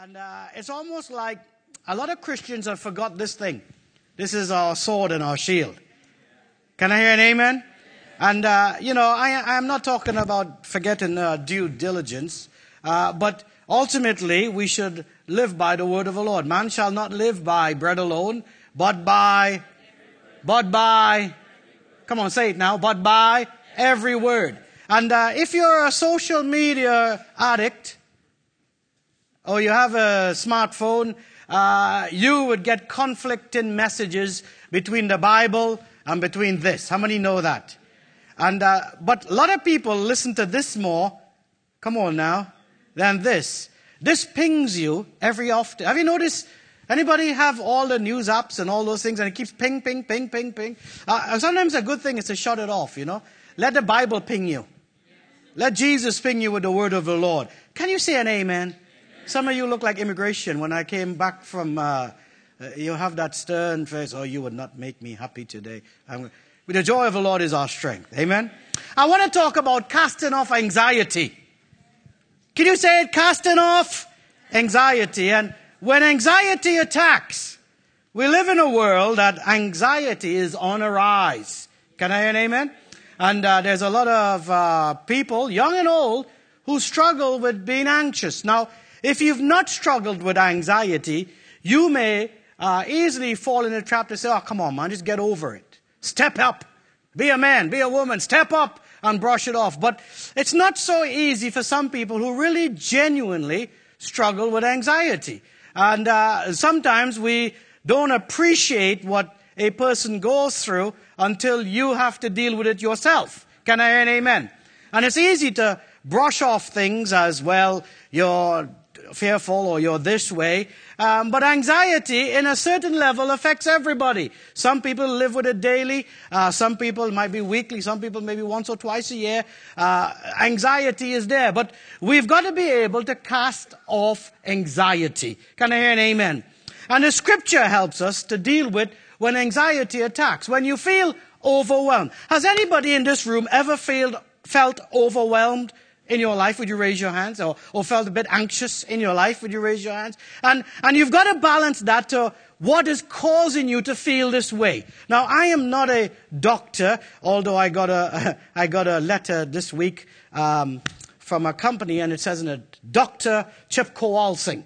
And uh, it's almost like a lot of Christians have forgot this thing. This is our sword and our shield. Can I hear an amen? And, uh, you know, I, am not talking about forgetting uh, due diligence, uh, but ultimately we should live by the word of the Lord. Man shall not live by bread alone, but by, but by, come on, say it now, but by every word. And uh, if you're a social media addict, or you have a smartphone, uh, you would get conflicting messages between the Bible and between this. How many know that? And uh, but a lot of people listen to this more. Come on now, than this. This pings you every often. Have you noticed? Anybody have all the news apps and all those things, and it keeps ping, ping, ping, ping, ping. Uh, sometimes a good thing is to shut it off. You know, let the Bible ping you. Let Jesus ping you with the word of the Lord. Can you say an amen? Some of you look like immigration. When I came back from, uh, uh, you have that stern face, oh, you would not make me happy today. I'm, the joy of the Lord is our strength. Amen? I want to talk about casting off anxiety. Can you say it? Casting off anxiety. And when anxiety attacks, we live in a world that anxiety is on a rise. Can I hear an amen? And uh, there's a lot of uh, people, young and old, who struggle with being anxious. Now, if you've not struggled with anxiety, you may uh, easily fall in the trap to say, oh, come on, man, just get over it. Step up. Be a man, be a woman, step up and brush it off. But it's not so easy for some people who really genuinely struggle with anxiety. And uh, sometimes we don't appreciate what a person goes through until you have to deal with it yourself. Can I hear an amen? And it's easy to brush off things as well. You're fearful or you're this way. Um, but anxiety, in a certain level, affects everybody. Some people live with it daily. Uh, some people might be weekly. Some people maybe once or twice a year. Uh, anxiety is there. But we've got to be able to cast off anxiety. Can I hear an amen? And the scripture helps us to deal with when anxiety attacks. When you feel overwhelmed. Has anybody in this room ever felt, felt overwhelmed in your life, would you raise your hands? Or, or felt a bit anxious in your life, would you raise your hands? And, and you've got to balance that to what is causing you to feel this way. Now, I am not a doctor, although I got a, I got a letter this week um, from a company, and it says in it, Dr. Chip Kowalsing.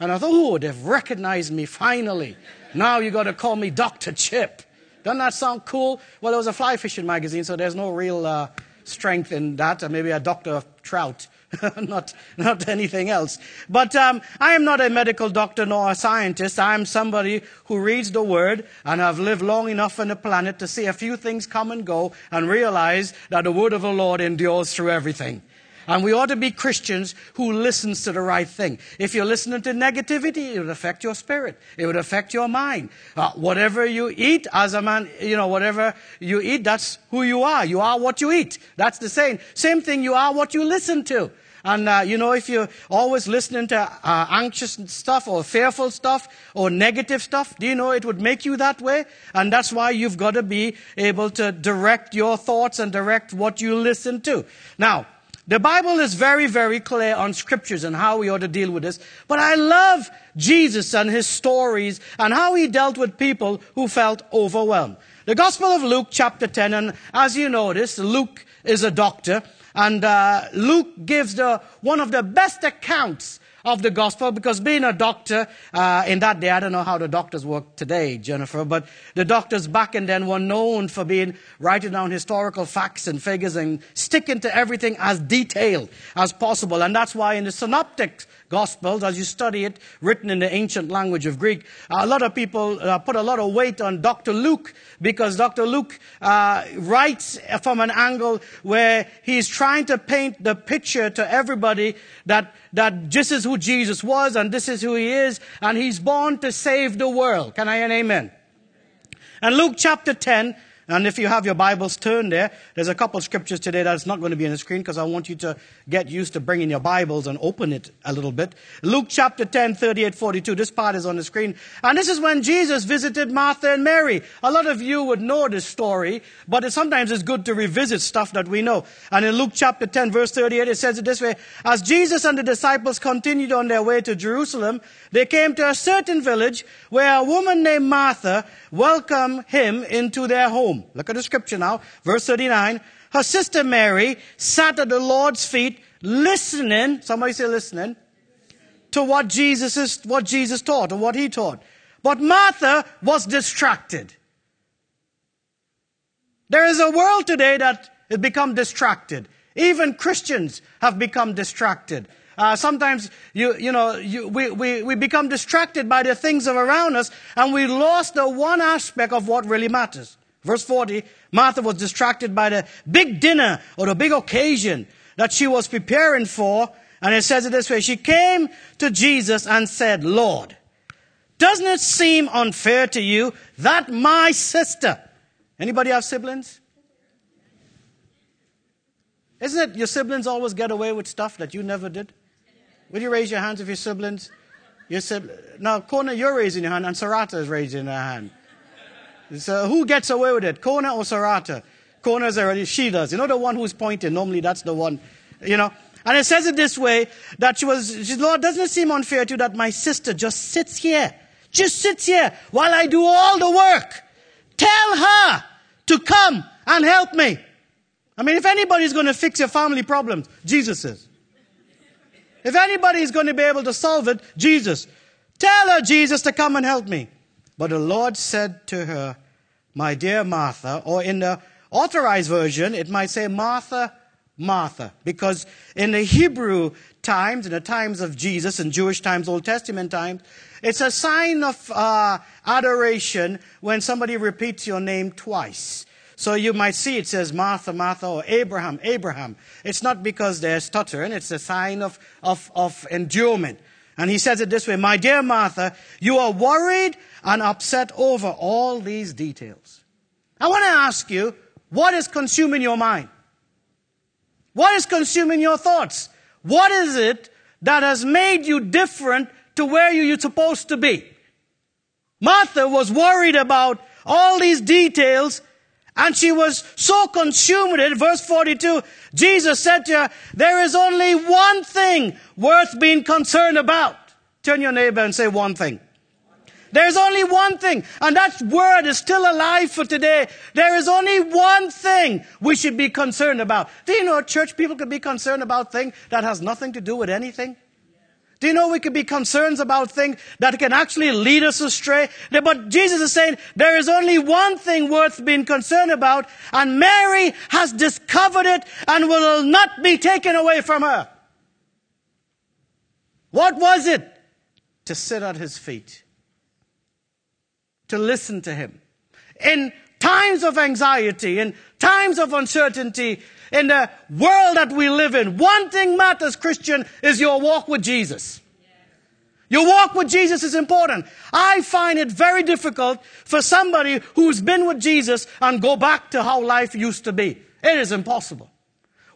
And I thought, oh, they've recognized me finally. Now you got to call me Dr. Chip. Doesn't that sound cool? Well, it was a fly fishing magazine, so there's no real uh, strength in that, or maybe a doctor of trout, not, not anything else. But um, I am not a medical doctor nor a scientist. I am somebody who reads the Word and have lived long enough on the planet to see a few things come and go and realize that the Word of the Lord endures through everything. And we ought to be Christians who listens to the right thing. If you're listening to negativity, it would affect your spirit. It would affect your mind. Uh, whatever you eat as a man, you know, whatever you eat, that's who you are. You are what you eat. That's the same. Same thing, you are what you listen to. And, uh, you know, if you're always listening to uh, anxious stuff or fearful stuff or negative stuff, do you know it would make you that way? And that's why you've got to be able to direct your thoughts and direct what you listen to. Now, the Bible is very, very clear on scriptures and how we ought to deal with this. But I love Jesus and his stories and how he dealt with people who felt overwhelmed. The Gospel of Luke, chapter 10, and as you notice, Luke is a doctor, and uh, Luke gives the, one of the best accounts of the gospel because being a doctor uh, in that day, I don't know how the doctors work today, Jennifer, but the doctors back in then were known for being writing down historical facts and figures and sticking to everything as detailed as possible. And that's why in the synoptic Gospels, as you study it, written in the ancient language of Greek, a lot of people uh, put a lot of weight on Dr. Luke because Dr. Luke uh, writes from an angle where he's trying to paint the picture to everybody that, that this is who Jesus was and this is who he is and he's born to save the world. Can I hear an amen? And Luke chapter 10, And if you have your Bibles turned there, there's a couple of scriptures today that's not going to be on the screen because I want you to get used to bringing your Bibles and open it a little bit. Luke chapter 10, 38, 42. This part is on the screen. And this is when Jesus visited Martha and Mary. A lot of you would know this story, but it, sometimes it's good to revisit stuff that we know. And in Luke chapter 10, verse 38, it says it this way. As Jesus and the disciples continued on their way to Jerusalem, they came to a certain village where a woman named Martha welcomed him into their home home. Look at the scripture now, verse 39. Her sister Mary sat at the Lord's feet listening, somebody say listening, to what Jesus is, what Jesus taught or what he taught. But Martha was distracted. There is a world today that has become distracted. Even Christians have become distracted. Uh, sometimes you, you know, you, we, we, we become distracted by the things around us and we lost the one aspect of what really matters. Verse 40, Martha was distracted by the big dinner or the big occasion that she was preparing for. And it says it this way. She came to Jesus and said, Lord, doesn't it seem unfair to you that my sister, anybody have siblings? Isn't it your siblings always get away with stuff that you never did? Would you raise your hands if your siblings? Your sibling, now, Kona, you're raising your hand, and Sarata is raising her hand. So who gets away with it? Kona or Sarata? Kona's already, she does. You know the one who's pointing? Normally that's the one, you know. And it says it this way, that she was, she, Lord, doesn't it seem unfair to you that my sister just sits here, just sits here while I do all the work? Tell her to come and help me. I mean, if anybody's going to fix your family problems, Jesus is. If anybody's going to be able to solve it, Jesus. Tell her, Jesus, to come and help me. But the Lord said to her, My dear Martha, or in the authorized version, it might say Martha, Martha, because in the Hebrew times, in the times of Jesus, in Jewish times, Old Testament times, it's a sign of uh, adoration when somebody repeats your name twice. So you might see it says Martha, Martha, or Abraham, Abraham. It's not because they're stuttering, it's a sign of, of, of endurement. And he says it this way My dear Martha, you are worried and upset over all these details. I want to ask you, what is consuming your mind? What is consuming your thoughts? What is it that has made you different to where you're supposed to be? Martha was worried about all these details and she was so consumed with it. Verse 42, Jesus said to her, there is only one thing worth being concerned about. Turn your neighbor and say one thing. There's only one thing, and that word is still alive for today. There is only one thing we should be concerned about. Do you know church people could be concerned about things that has nothing to do with anything? Do you know we could be concerned about things that can actually lead us astray? But Jesus is saying there is only one thing worth being concerned about, and Mary has discovered it and will not be taken away from her. What was it? To sit at his feet to listen to Him. In times of anxiety, in times of uncertainty, in the world that we live in, one thing matters, Christian, is your walk with Jesus. Your walk with Jesus is important. I find it very difficult for somebody who's been with Jesus and go back to how life used to be. It is impossible.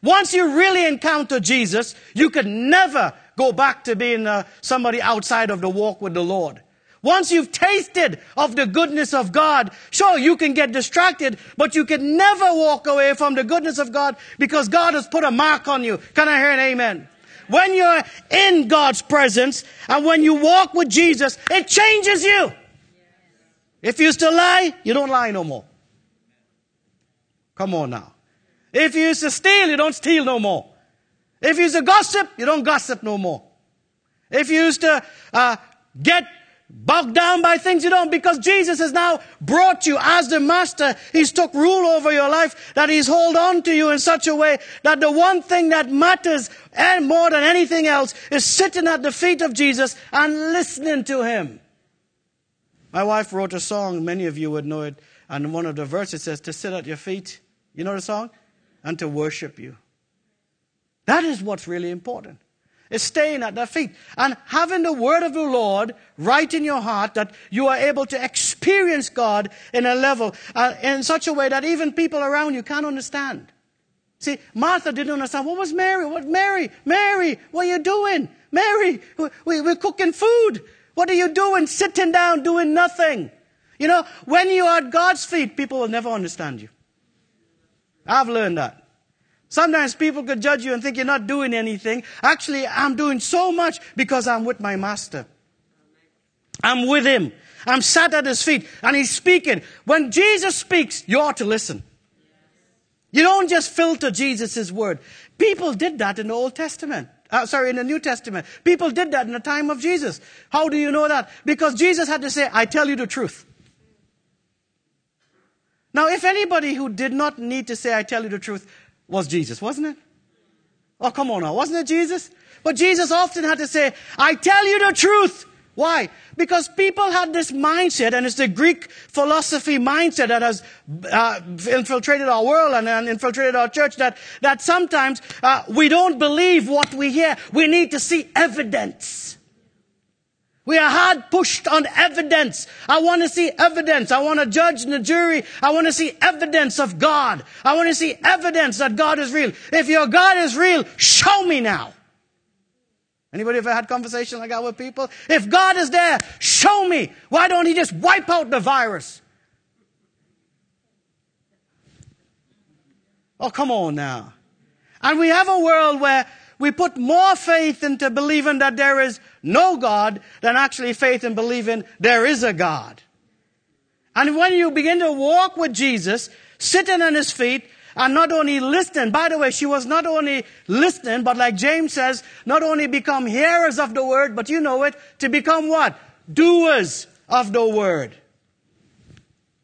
Once you really encounter Jesus, you can never go back to being uh, somebody outside of the walk with the Lord. Once you've tasted of the goodness of God, sure, you can get distracted, but you can never walk away from the goodness of God because God has put a mark on you. Can I hear an amen? When you're in God's presence and when you walk with Jesus, it changes you. If you used to lie, you don't lie no more. Come on now. If you used to steal, you don't steal no more. If you used to gossip, you don't gossip no more. If you used to uh, get bogged down by things you don't because Jesus has now brought you as the master. He's took rule over your life that he's hold on to you in such a way that the one thing that matters and more than anything else is sitting at the feet of Jesus and listening to him. My wife wrote a song, many of you would know it, and one of the verses says to sit at your feet. You know the song? And to worship you. That is what's really important. Is staying at their feet and having the word of the Lord right in your heart that you are able to experience God in a level, uh, in such a way that even people around you can't understand. See, Martha didn't understand. What was Mary? What, Mary? Mary, what are you doing? Mary, we, we're cooking food. What are you doing? Sitting down, doing nothing. You know, when you are at God's feet, people will never understand you. I've learned that. Sometimes people could judge you and think you're not doing anything. Actually, I'm doing so much because I'm with my master. I'm with him. I'm sat at his feet and he's speaking. When Jesus speaks, you ought to listen. You don't just filter Jesus' word. People did that in the Old Testament. Uh, sorry, in the New Testament. People did that in the time of Jesus. How do you know that? Because Jesus had to say, I tell you the truth. Now, if anybody who did not need to say, I tell you the truth, was Jesus, wasn't it? Oh, come on now. Wasn't it Jesus? But Jesus often had to say, I tell you the truth. Why? Because people had this mindset, and it's the Greek philosophy mindset that has uh, infiltrated our world and, and, infiltrated our church. That that sometimes uh, we don't believe what we hear. We need to see evidence. We are hard pushed on evidence. I want to see evidence. I want to judge in the jury. I want to see evidence of God. I want to see evidence that God is real. If your God is real, show me now. Anybody ever had conversations like that with people? If God is there, show me. Why don't he just wipe out the virus? Oh, come on now. And we have a world where we put more faith into believing that there is no God than actually faith in believing there is a God. And when you begin to walk with Jesus, sitting on his feet, and not only listening, by the way, she was not only listening, but like James says, not only become hearers of the word, but you know it, to become what? Doers of the word.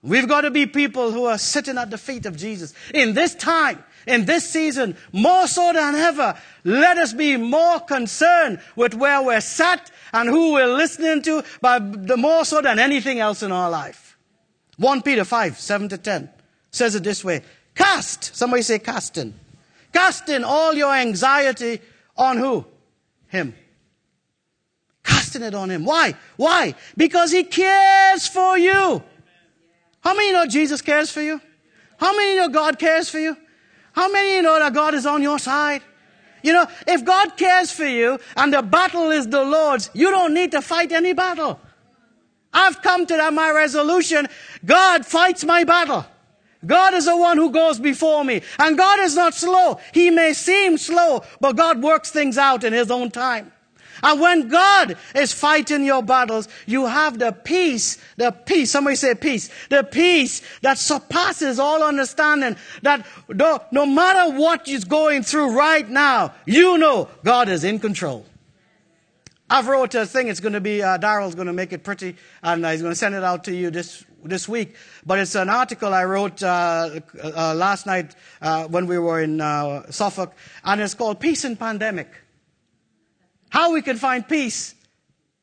We've got to be people who are sitting at the feet of Jesus. In this time, in this season, more so than ever, let us be more concerned with where we're sat and who we're listening to, but the more so than anything else in our life. 1 Peter 5, 7 to 10 says it this way. Cast, somebody say casting. Casting all your anxiety on who? Him. Casting it on him. Why? Why? Because he cares for you. How many know Jesus cares for you? How many know God cares for you? How many you know that God is on your side? You know, if God cares for you and the battle is the Lord's, you don't need to fight any battle. I've come to that, my resolution. God fights my battle. God is the one who goes before me. And God is not slow. He may seem slow, but God works things out in His own time. And when God is fighting your battles, you have the peace, the peace, somebody say peace, the peace that surpasses all understanding. That no, matter what is going through right now, you know God is in control. I've wrote a thing. It's going to be, uh, Daryl's going to make it pretty, and he's going to send it out to you this this week. But it's an article I wrote uh, uh, last night uh, when we were in uh, Suffolk, and it's called "Peace in Pandemic." How we can find peace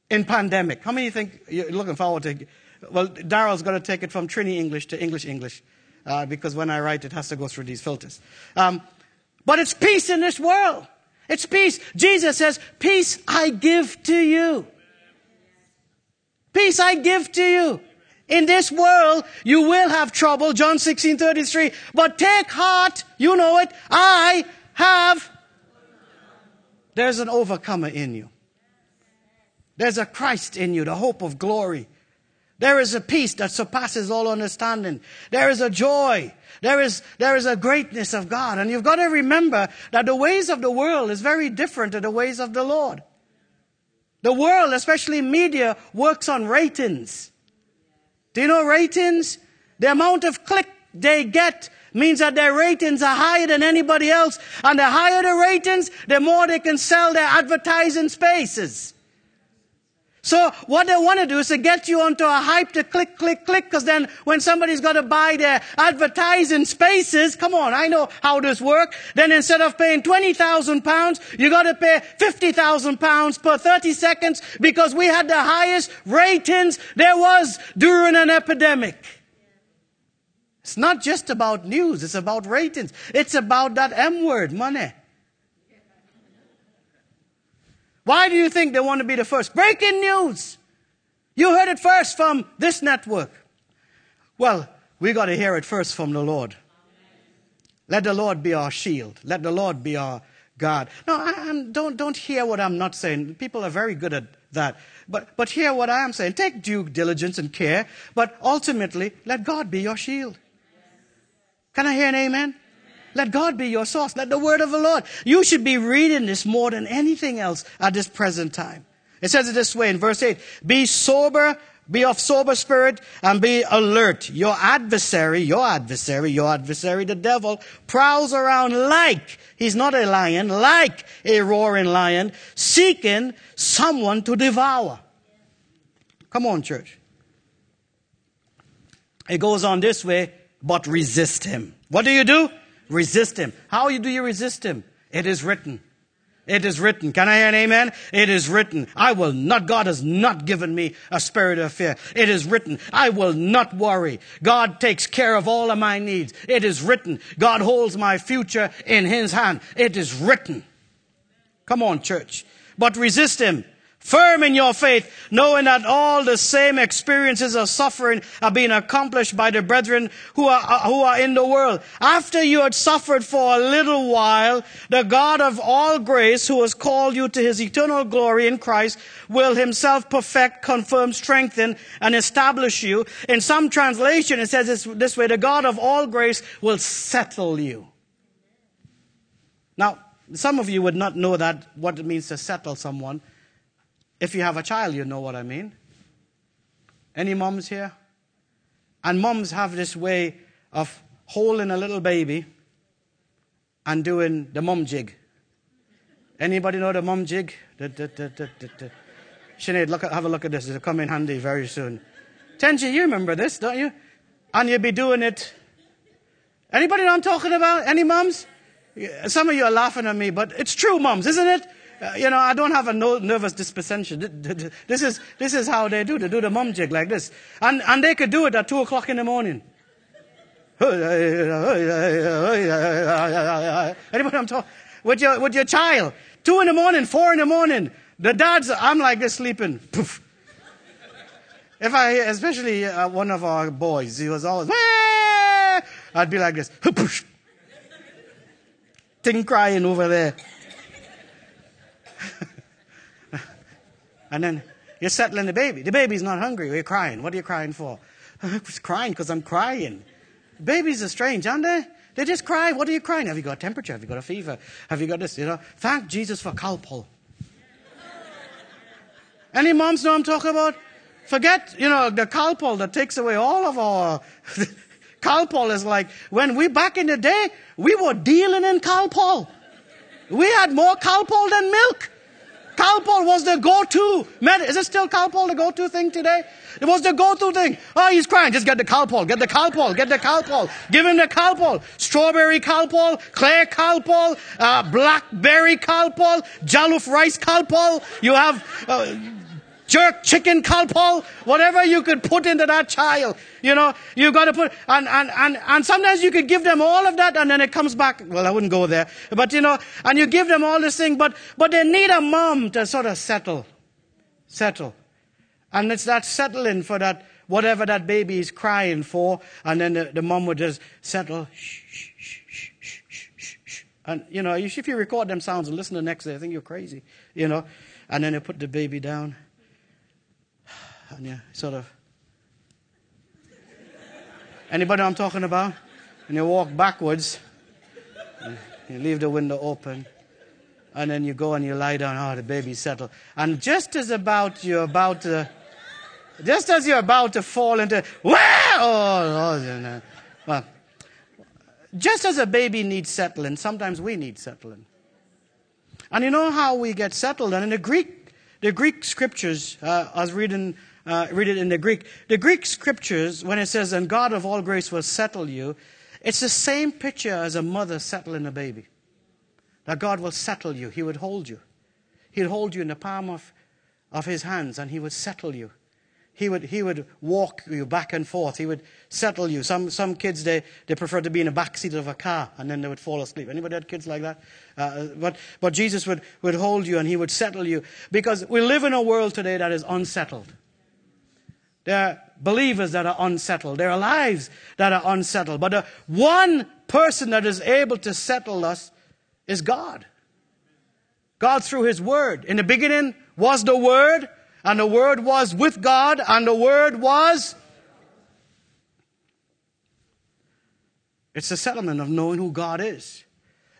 in pandemic. How many think you're looking forward to? Well, Daryl's going to take it from Trini English to English English uh, because when I write, it has to go through these filters. Um, but it's peace in this world. It's peace. Jesus says, "Peace I give to you. Peace I give to you." In this world, you will have trouble, John 16, 33. But take heart, you know it, I have there's an overcomer in you. There's a Christ in you, the hope of glory. There is a peace that surpasses all understanding. There is a joy. There is, there is a greatness of God. And you've got to remember that the ways of the world is very different to the ways of the Lord. The world, especially media, works on ratings. Do you know ratings? The amount of click they get means that their ratings are higher than anybody else. And the higher the ratings, the more they can sell their advertising spaces. So what they want to do is to get you onto a hype to click, click, click, because then when somebody's got to buy their advertising spaces, come on, I know how this works. Then instead of paying 20,000 pounds, you got to pay 50,000 pounds per 30 seconds because we had the highest ratings there was during an epidemic. It's not just about news, it's about ratings. It's about that M word, money. Why do you think they want to be the first? Breaking news! You heard it first from this network. Well, we got to hear it first from the Lord. Let the Lord be our shield. Let the Lord be our God. No, don't, don't hear what I'm not saying. People are very good at that. But, but hear what I am saying. Take due diligence and care, but ultimately, let God be your shield. Can I hear an amen? Let God be your source. Let the word of the Lord. You should be reading this more than anything else at this present time. It says it this way in verse 8 Be sober, be of sober spirit, and be alert. Your adversary, your adversary, your adversary, the devil, prowls around like, he's not a lion, like a roaring lion, seeking someone to devour. Come on, church. It goes on this way, but resist him. What do you do? Resist him. How do you resist him? It is written. It is written. Can I hear an amen? It is written. I will not, God has not given me a spirit of fear. It is written. I will not worry. God takes care of all of my needs. It is written. God holds my future in his hand. It is written. Come on, church. But resist him firm in your faith, knowing that all the same experiences of suffering are being accomplished by the brethren who are, uh, who are in the world. After you had suffered for a little while, the God of all grace, who has called you to his eternal glory in Christ, will himself perfect, confirm, strengthen, and establish you. In some translation, it says this, this way, the God of all grace will settle you. Now, some of you would not know that, what it means to settle someone. If you have a child, you know what I mean. Any moms here? And moms have this way of holding a little baby and doing the mom jig. Anybody know the mom jig? Sinead, look at, have a look at this. It'll come in handy very soon. Tenji, you remember this, don't you? And you'll be doing it. Anybody know I'm talking about? Any moms? Some of you are laughing at me, but it's true, moms, isn't it? Uh, you know, I don't have a no, nervous disposition. This is, this is how they do. They do the mum jig like this. And, and they could do it at 2 o'clock in the morning. Anybody I'm talking? With your, with your child. 2 in the morning, 4 in the morning. The dads, I'm like this sleeping. Poof. If I, especially uh, one of our boys, he was always, I'd be like this. Thing crying over there. and then you're settling the baby. The baby's not hungry. You're crying. What are you crying for? I'm crying because I'm crying. Babies are strange, aren't they? They just cry. What are you crying? Have you got a temperature? Have you got a fever? Have you got this? You know, thank Jesus for Calpol. Any moms know I'm talking about? Forget, you know, the Calpol that takes away all of our. Calpol is like when we back in the day, we were dealing in Calpol. We had more Calpol than milk. Calpol was the go-to. Is it still Calpol the go-to thing today? It was the go-to thing. Oh, he's crying. Just get the Calpol. Get the Calpol. Get the Calpol. Give him the Calpol. Strawberry Calpol, Claire Calpol, uh, blackberry Calpol, jollof rice Calpol. You have uh, jerk chicken Calpol, whatever you could put into that child. You know, you've got to put, and, and, and, and sometimes you could give them all of that and then it comes back. Well, I wouldn't go there. But, you know, and you give them all this thing, but, but they need a mom to sort of settle. Settle. And it's that settling for that, whatever that baby is crying for, and then the, the mom would just settle. And, you know, if you record them sounds and listen the next day, I think you're crazy, you know. And then they put the baby down and you sort of. Anybody I'm talking about? And you walk backwards, you leave the window open, and then you go and you lie down. Oh, the baby's settled. And just as about you're about to, just as you're about to fall into! Oh, oh, well, just as a baby needs settling, sometimes we need settling. And you know how we get settled? And in the Greek, the Greek scriptures, uh, I was reading uh, read it in the Greek. The Greek scriptures, when it says, and God of all grace will settle you, it's the same picture as a mother settling a baby. That God will settle you. He would hold you. He'd hold you in the palm of, of his hands and he would settle you. he would, he would walk you back and forth. He would settle you. Some, some kids, they, they prefer to be in the back seat of a car and then they would fall asleep. Anybody had kids like that? Uh, but, but Jesus would, would hold you and he would settle you because we live in a world today that is unsettled. There are believers that are unsettled. There are lives that are unsettled. But the one person that is able to settle us is God. God through His Word. In the beginning was the Word, and the Word was with God, and the Word was. It's the settlement of knowing who God is.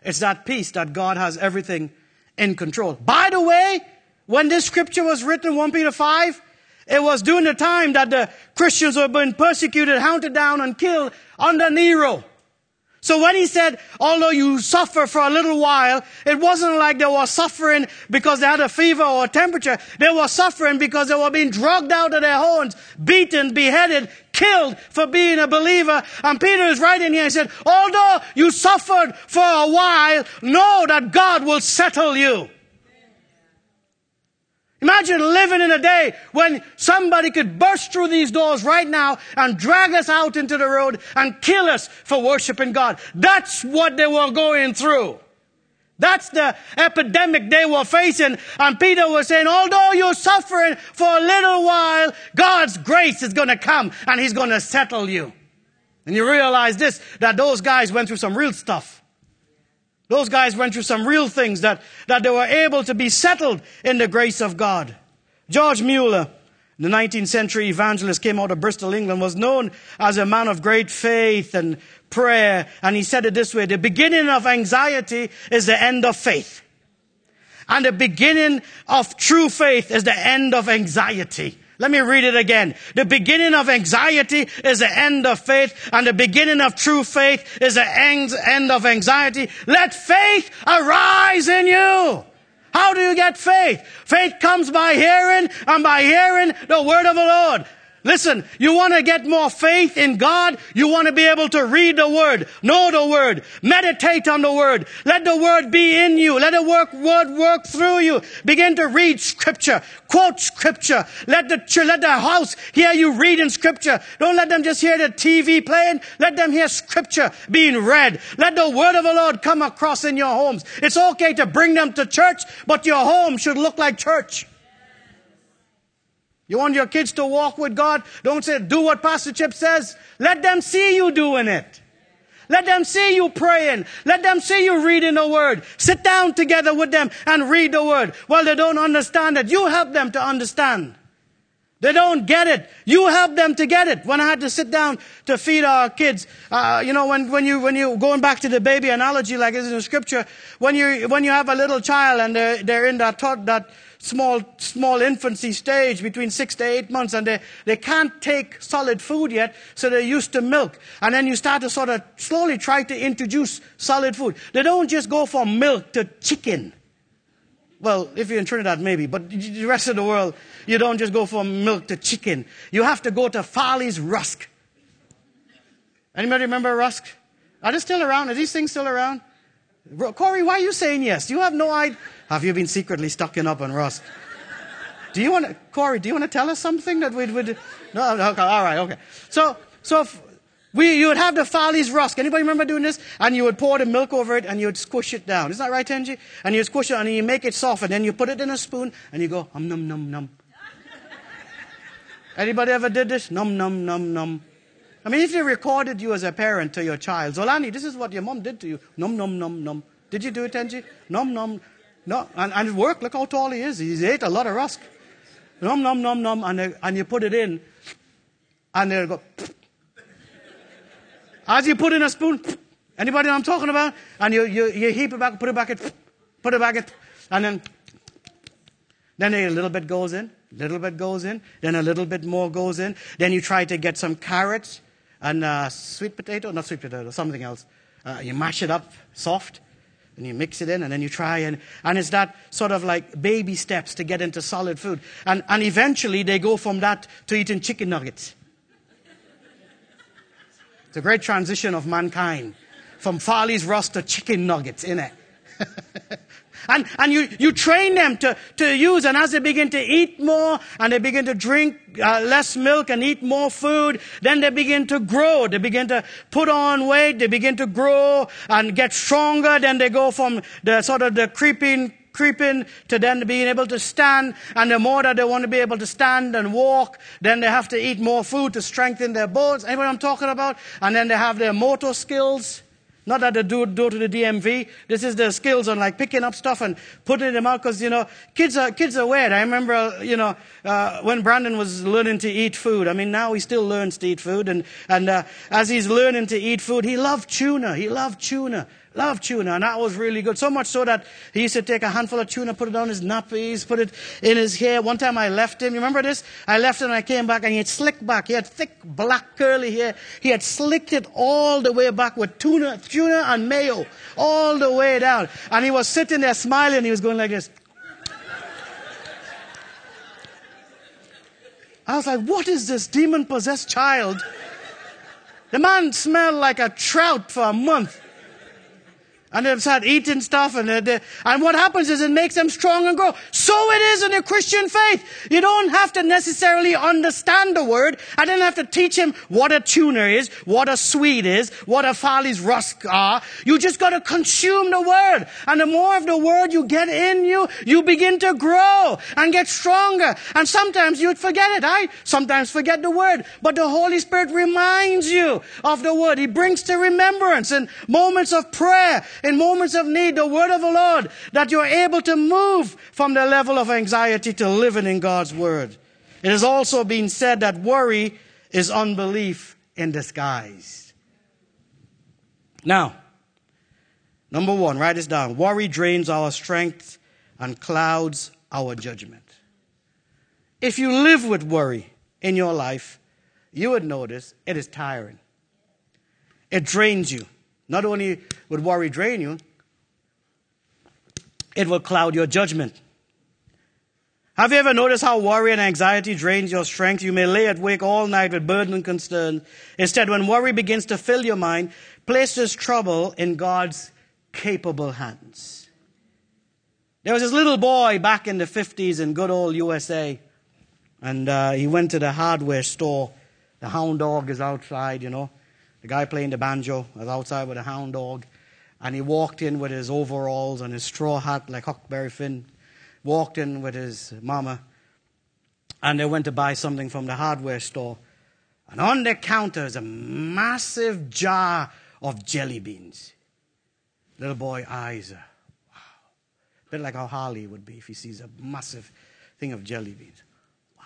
It's that peace that God has everything in control. By the way, when this scripture was written, 1 Peter 5, it was during the time that the Christians were being persecuted, hunted down, and killed under Nero. So when he said, although you suffer for a little while, it wasn't like they were suffering because they had a fever or a temperature. They were suffering because they were being drugged out of their homes, beaten, beheaded, killed for being a believer. And Peter is writing here He said, although you suffered for a while, know that God will settle you. Imagine living in a day when somebody could burst through these doors right now and drag us out into the road and kill us for worshiping God. That's what they were going through. That's the epidemic they were facing. And Peter was saying, although you're suffering for a little while, God's grace is going to come and He's going to settle you. And you realize this, that those guys went through some real stuff. Those guys went through some real things that, that they were able to be settled in the grace of God. George Mueller, the 19th century evangelist, came out of Bristol, England, was known as a man of great faith and prayer. And he said it this way, the beginning of anxiety is the end of faith. And the beginning of true faith is the end of anxiety. Let me read it again. The beginning of anxiety is the end of faith, and the beginning of true faith is the end of anxiety. Let faith arise in you. How do you get faith? Faith comes by hearing, and by hearing the word of the Lord. Listen, you want to get more faith in God? You want to be able to read the Word, know the Word, meditate on the Word. Let the Word be in you. Let the work, Word work through you. Begin to read Scripture. Quote Scripture. Let the, let the house hear you reading Scripture. Don't let them just hear the TV playing. Let them hear Scripture being read. Let the Word of the Lord come across in your homes. It's okay to bring them to church, but your home should look like church. You want your kids to walk with God? Don't say, do what Pastor Chip says. Let them see you doing it. Let them see you praying. Let them see you reading the word. Sit down together with them and read the word. Well, they don't understand it. You help them to understand. They don't get it. You help them to get it. When I had to sit down to feed our kids, uh, you know, when, when you, when you, going back to the baby analogy like this in scripture, when you, when you have a little child and they're, they're in that, thought that, small, small infancy stage between six to eight months and they, they can't take solid food yet, so they're used to milk. And then you start to sort of slowly try to introduce solid food. They don't just go from milk to chicken. Well, if you're in Trinidad, maybe, but the rest of the world, you don't just go from milk to chicken. You have to go to Farley's Rusk. Anybody remember Rusk? Are they still around? Are these things still around? Corey, why are you saying yes? You have no idea. Have you been secretly stocking up on Rusk? Do you want to, Corey, do you want to tell us something that we would, no, okay, all right, okay. So, so we, you would have the Farley's Rusk. Anybody remember doing this? And you would pour the milk over it and you would squish it down. Isn't that right, Tenji? And you squish it and you make it soft and then you put it in a spoon and you go, um, num, num, num. Anybody ever did this? Num, num, num, num. I mean, if they recorded you as a parent to your child, Zolani, this is what your mom did to you. Num, num, num, num. Did you do it, Tenji? Num, num. No, and, and it worked. Look how tall he is. He's ate a lot of rusk. Nom, nom, nom, nom, and, and you put it in, and they'll go. As you put in a spoon, anybody I'm talking about? And you, you, you heap it back, put it back, in, put it back, in, and then, then a little bit goes in, little bit goes in, then a little bit more goes in. Then you try to get some carrots and uh, sweet potato, not sweet potato, something else. Uh, you mash it up soft, and you mix it in and then you try and, and it's that sort of like baby steps to get into solid food. And, and eventually they go from that to eating chicken nuggets. It's a great transition of mankind from Farley's Rusk to chicken nuggets, in it. And, and you, you train them to, to use, and as they begin to eat more and they begin to drink uh, less milk and eat more food, then they begin to grow. They begin to put on weight. They begin to grow and get stronger. Then they go from the sort of the creeping creeping to then being able to stand. And the more that they want to be able to stand and walk, then they have to eat more food to strengthen their bones. Anybody I'm talking about? And then they have their motor skills. Not that they do, do to the DMV. This is the skills on like picking up stuff and putting them out because, you know, kids are, kids are weird. I remember, you know, uh, when Brandon was learning to eat food. I mean, now he still learns to eat food. And, and uh, as he's learning to eat food, he loved tuna. He loved tuna. Love tuna, and that was really good. So much so that he used to take a handful of tuna, put it on his nappies, put it in his hair. One time I left him. You remember this? I left him and I came back and he had slicked back. He had thick, black, curly hair. He had slicked it all the way back with tuna, tuna and mayo, all the way down. And he was sitting there smiling. He was going like this. I was like, what is this demon possessed child? The man smelled like a trout for a month. And they start eating stuff, and, uh, they, and what happens is it makes them strong and grow. So it is in the Christian faith. You don't have to necessarily understand the word. I didn't have to teach him what a tuner is, what a sweet is, what a Farley's rusk are. You just got to consume the word. And the more of the word you get in you, you begin to grow and get stronger. And sometimes you'd forget it. I sometimes forget the word, but the Holy Spirit reminds you of the word. He brings to remembrance in moments of prayer in moments of need, the word of the Lord, that you're able to move from the level of anxiety to living in God's word. It has also been said that worry is unbelief in disguise. Now, number one, write this down. Worry drains our strength and clouds our judgment. If you live with worry in your life, you would notice it is tiring. It drains you. Not only would worry drain you, it will cloud your judgment. Have you ever noticed how worry and anxiety drains your strength? You may lay awake all night with burden and concern. Instead, when worry begins to fill your mind, place this trouble in God's capable hands. There was this little boy back in the 50s in good old USA, and uh, he went to the hardware store. The hound dog is outside, you know. The guy playing the banjo was outside with a hound dog, and he walked in with his overalls and his straw hat like Huckleberry Finn. Walked in with his mama, and they went to buy something from the hardware store. And on the counter is a massive jar of jelly beans. Little boy eyes wow. A bit like how Harley would be if he sees a massive thing of jelly beans. Wow.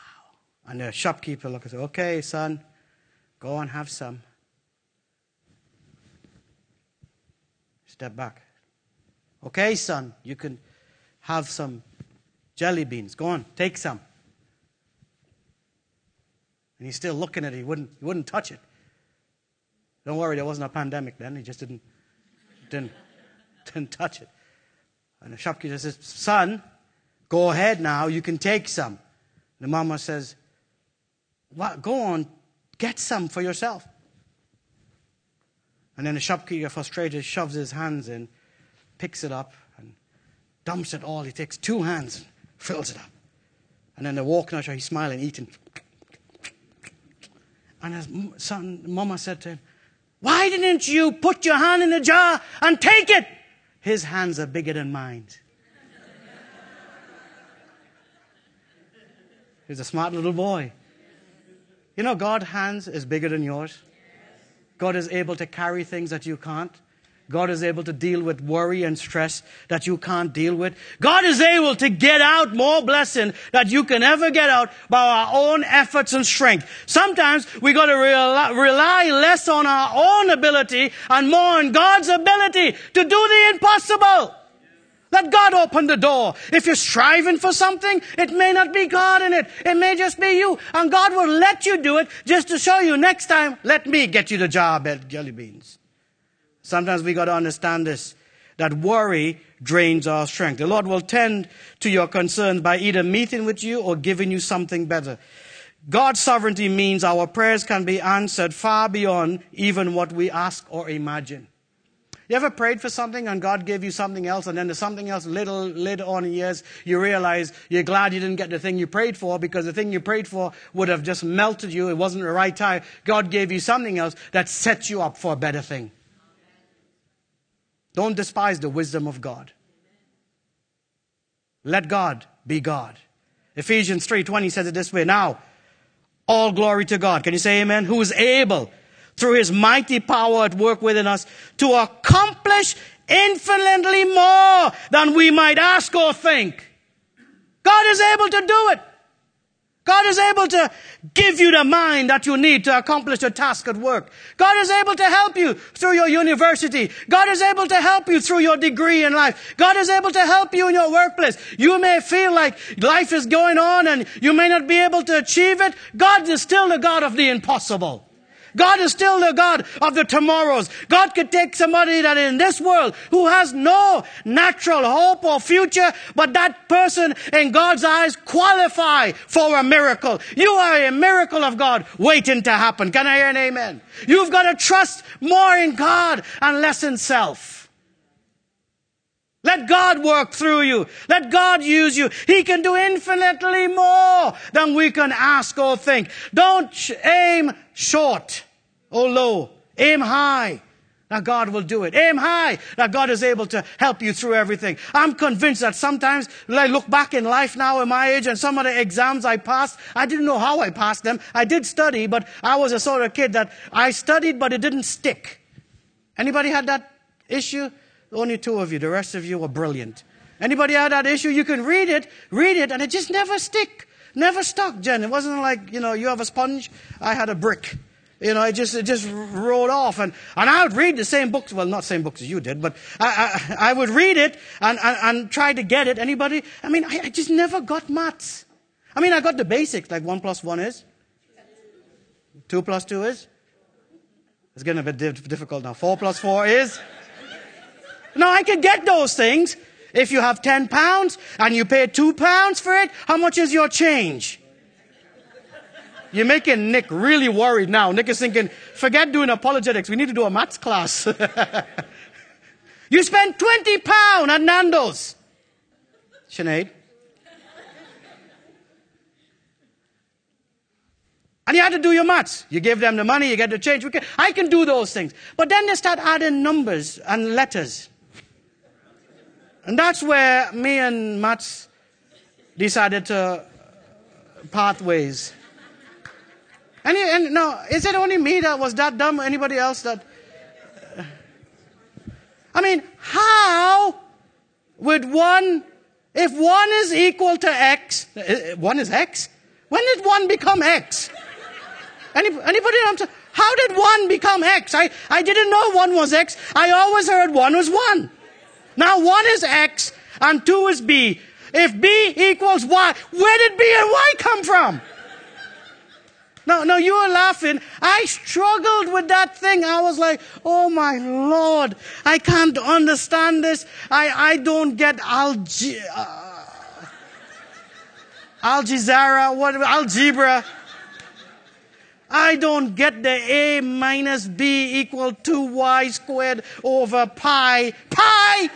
And the shopkeeper looks and says, Okay, son, go and have some. Step back. Okay, son, you can have some jelly beans. Go on, take some. And he's still looking at it. He wouldn't, he wouldn't touch it. Don't worry, there wasn't a pandemic then. He just didn't, didn't, didn't touch it. And the shopkeeper says, Son, go ahead now. You can take some. And The mama says, what? Go on, get some for yourself. And then the shopkeeper, frustrated, shoves his hands in, picks it up, and dumps it all. He takes two hands and fills it up. And then they're walking out, he's smiling, eating. And his son, mama said to him, Why didn't you put your hand in the jar and take it? His hands are bigger than mine. He's a smart little boy. You know, God's hands is bigger than yours. God is able to carry things that you can't. God is able to deal with worry and stress that you can't deal with. God is able to get out more blessing that you can ever get out by our own efforts and strength. Sometimes we got to rely less on our own ability and more on God's ability to do the impossible. Let God open the door. If you're striving for something, it may not be God in it. It may just be you. And God will let you do it just to show you next time, let me get you the job at Jelly Beans. Sometimes we got to understand this that worry drains our strength. The Lord will tend to your concerns by either meeting with you or giving you something better. God's sovereignty means our prayers can be answered far beyond even what we ask or imagine. You ever prayed for something and God gave you something else, and then there's something else little later on years, you realize you're glad you didn't get the thing you prayed for because the thing you prayed for would have just melted you. It wasn't the right time. God gave you something else that sets you up for a better thing. Don't despise the wisdom of God. Let God be God. Ephesians 3:20 says it this way. Now, all glory to God. Can you say amen? Who is able through his mighty power at work within us to accomplish infinitely more than we might ask or think. God is able to do it. God is able to give you the mind that you need to accomplish your task at work. God is able to help you through your university. God is able to help you through your degree in life. God is able to help you in your workplace. You may feel like life is going on and you may not be able to achieve it. God is still the God of the impossible. God is still the God of the tomorrows. God could take somebody that in this world who has no natural hope or future, but that person in God's eyes qualify for a miracle. You are a miracle of God waiting to happen. Can I hear an amen? You've got to trust more in God and less in self. Let God work through you. Let God use you. He can do infinitely more than we can ask or think. Don't aim short or low. Aim high. Now God will do it. Aim high. Now God is able to help you through everything. I'm convinced that sometimes when I look back in life now at my age and some of the exams I passed, I didn't know how I passed them. I did study, but I was a sort of kid that I studied, but it didn't stick. Anybody had that issue? Only two of you. The rest of you were brilliant. Anybody had that issue? You can read it, read it, and it just never stick. Never stuck, Jen. It wasn't like, you know, you have a sponge, I had a brick. You know, it just, it just rolled off. And, and I would read the same books, well, not same books as you did, but I, I, I would read it and, and, and, try to get it. Anybody? I mean, I, I, just never got maths. I mean, I got the basics, like one plus one is. Two plus two is. It's getting a bit difficult now. Four plus four is. No, I can get those things. If you have 10 pounds and you pay two pounds for it, how much is your change? You're making Nick really worried now. Nick is thinking, forget doing apologetics. We need to do a maths class. you spent 20 pounds at Nando's. Sinead. And you had to do your maths. You give them the money, you get the change. Can, I can do those things. But then they start adding numbers and letters. And that's where me and maths decided to part ways. And, and no, is it only me that was that dumb? Anybody else that? I mean, how would one, if one is equal to x, uh, one is x? When did one become x? Any, anybody? How did one become x? I, I didn't know one was x. I always heard one was one. Now one is x and two is b. If b equals y, where did b and y come from? No, no, you were laughing. I struggled with that thing. I was like, oh my Lord, I can't understand this. I, I don't get alge, uh, what, algebra. I don't get the A minus B equal to Y squared over pi. Pi!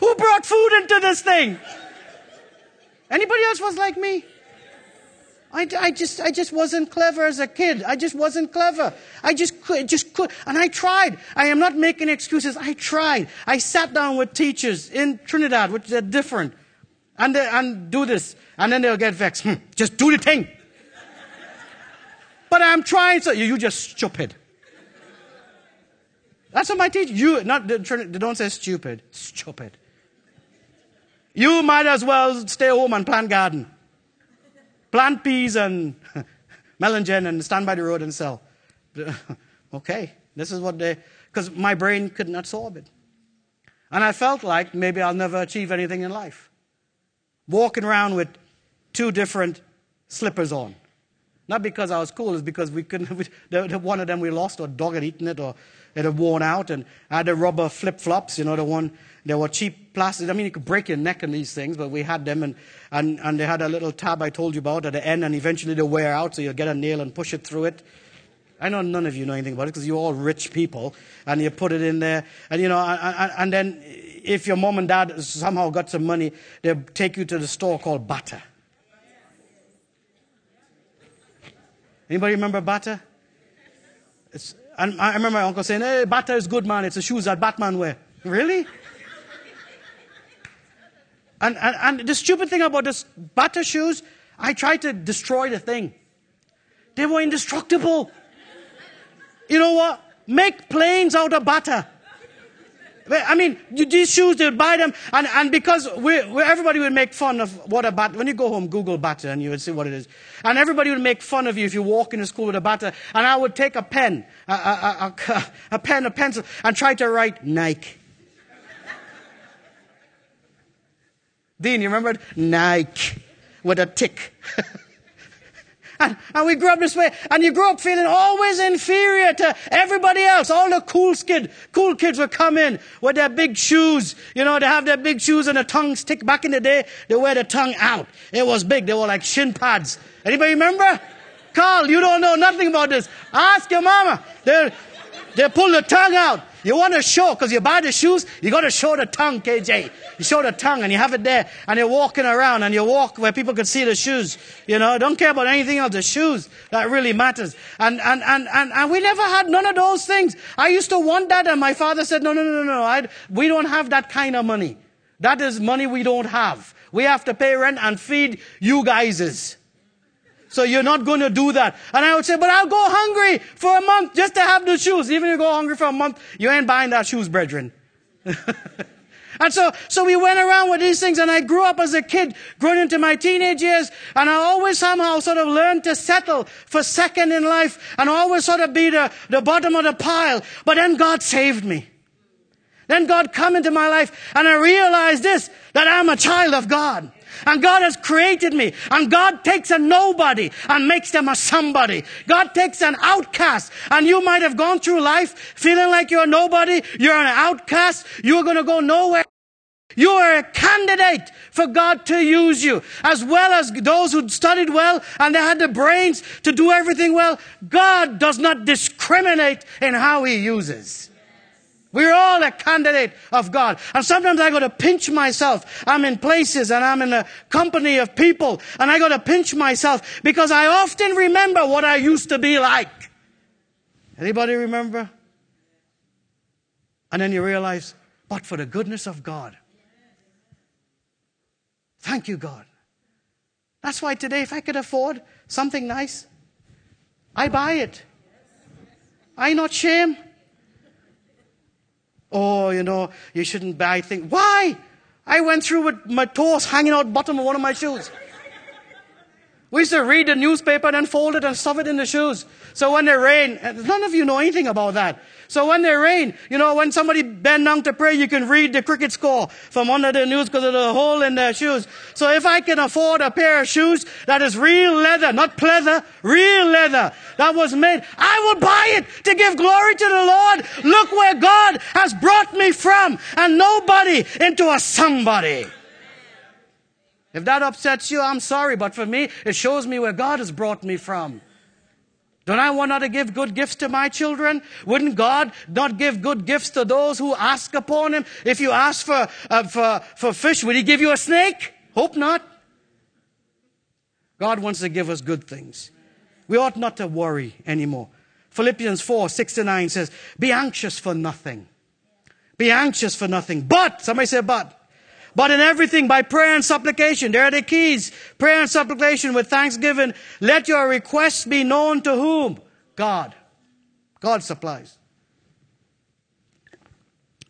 Who brought food into this thing? Anybody else was like me? I, I, just, I just wasn't clever as a kid. I just wasn't clever. I just could, just could. And I tried. I am not making excuses. I tried. I sat down with teachers in Trinidad, which are different, and, they, and do this. And then they'll get vexed. Hmm, just do the thing. but I'm trying so you, just stupid. That's what my teacher, you, not, they don't say stupid, stupid. You might as well stay home and plant garden plant peas and melongene and stand by the road and sell. okay, this is what they, because my brain could not absorb it. And I felt like maybe I'll never achieve anything in life. Walking around with two different slippers on. Not because I was cool, it's because we couldn't, we, the, the, one of them we lost, or dog had eaten it, or it had worn out. And I had the rubber flip flops, you know, the one they were cheap plastic. I mean, you could break your neck in these things, but we had them, and, and, and they had a little tab I told you about at the end, and eventually they wear out, so you'll get a nail and push it through it. I know none of you know anything about it because you're all rich people, and you put it in there, and you know, and, and then if your mom and dad somehow got some money, they'll take you to the store called Bata. Anybody remember Bata? It's, and I remember my uncle saying, "Hey, Bata is good, man. It's the shoes that Batman wear." Really? And, and, and the stupid thing about this Bata shoes, I tried to destroy the thing. They were indestructible. You know what? Make planes out of Bata. I mean, these shoes, they would buy them, and, and because we, we, everybody would make fun of what a bat, when you go home, Google bata, and you would see what it is. And everybody would make fun of you if you walk into school with a bata. And I would take a pen, a, a, a, a pen, a pencil, and try to write Nike. Dean, you remember? Nike, with a tick. And, and we grew up this way. And you grew up feeling always inferior to everybody else. All the cool kid, cool kids would come in with their big shoes. You know, they have their big shoes and the tongue stick. Back in the day, they wear the tongue out. It was big. They were like shin pads. Anybody remember? Carl, you don't know nothing about this. Ask your mama. They they pull the tongue out. You want to show, because you buy the shoes, you got to show the tongue, KJ. You show the tongue and you have it there and you're walking around and you walk where people can see the shoes. You know, don't care about anything else. The shoes, that really matters. And, and, and, and, and we never had none of those things. I used to want that and my father said, no, no, no, no, no. I, we don't have that kind of money. That is money we don't have. We have to pay rent and feed you guys. So you're not going to do that. And I would say, but I'll go hungry for a month just to have the shoes. Even if you go hungry for a month, you ain't buying that shoes, brethren. and so, so we went around with these things and I grew up as a kid, growing into my teenage years, and I always somehow sort of learned to settle for second in life and always sort of be the, the bottom of the pile. But then God saved me. Then God come into my life and I realized this, that I'm a child of God. And God has created me. And God takes a nobody and makes them a somebody. God takes an outcast. And you might have gone through life feeling like you're a nobody. You're an outcast. You're going to go nowhere. You are a candidate for God to use you, as well as those who studied well and they had the brains to do everything well. God does not discriminate in how He uses. We're all a candidate of God. And sometimes I got to pinch myself. I'm in places and I'm in a company of people and I got to pinch myself because I often remember what I used to be like. Anybody remember? And then you realize, but for the goodness of God. Thank you, God. That's why today, if I could afford something nice, I buy it. I not shame. Oh, you know, you shouldn't buy things. Why? I went through with my toes hanging out bottom of one of my shoes. We used to read the newspaper and then fold it and stuff it in the shoes. So when it rain, none of you know anything about that. So when they rain, you know, when somebody bend down to pray, you can read the cricket score from under the news because of the hole in their shoes. So if I can afford a pair of shoes that is real leather, not pleather, real leather that was made, I will buy it to give glory to the Lord. Look where God has brought me from and nobody into a somebody. If that upsets you, I'm sorry, but for me, it shows me where God has brought me from. Don't I want to give good gifts to my children? Wouldn't God not give good gifts to those who ask upon Him? If you ask for, uh, for, for fish, would He give you a snake? Hope not. God wants to give us good things. We ought not to worry anymore. Philippians 4, 6 to 9 says, Be anxious for nothing. Be anxious for nothing. But, somebody say but. But in everything by prayer and supplication. There are the keys. Prayer and supplication with thanksgiving. Let your requests be known to whom? God. God supplies.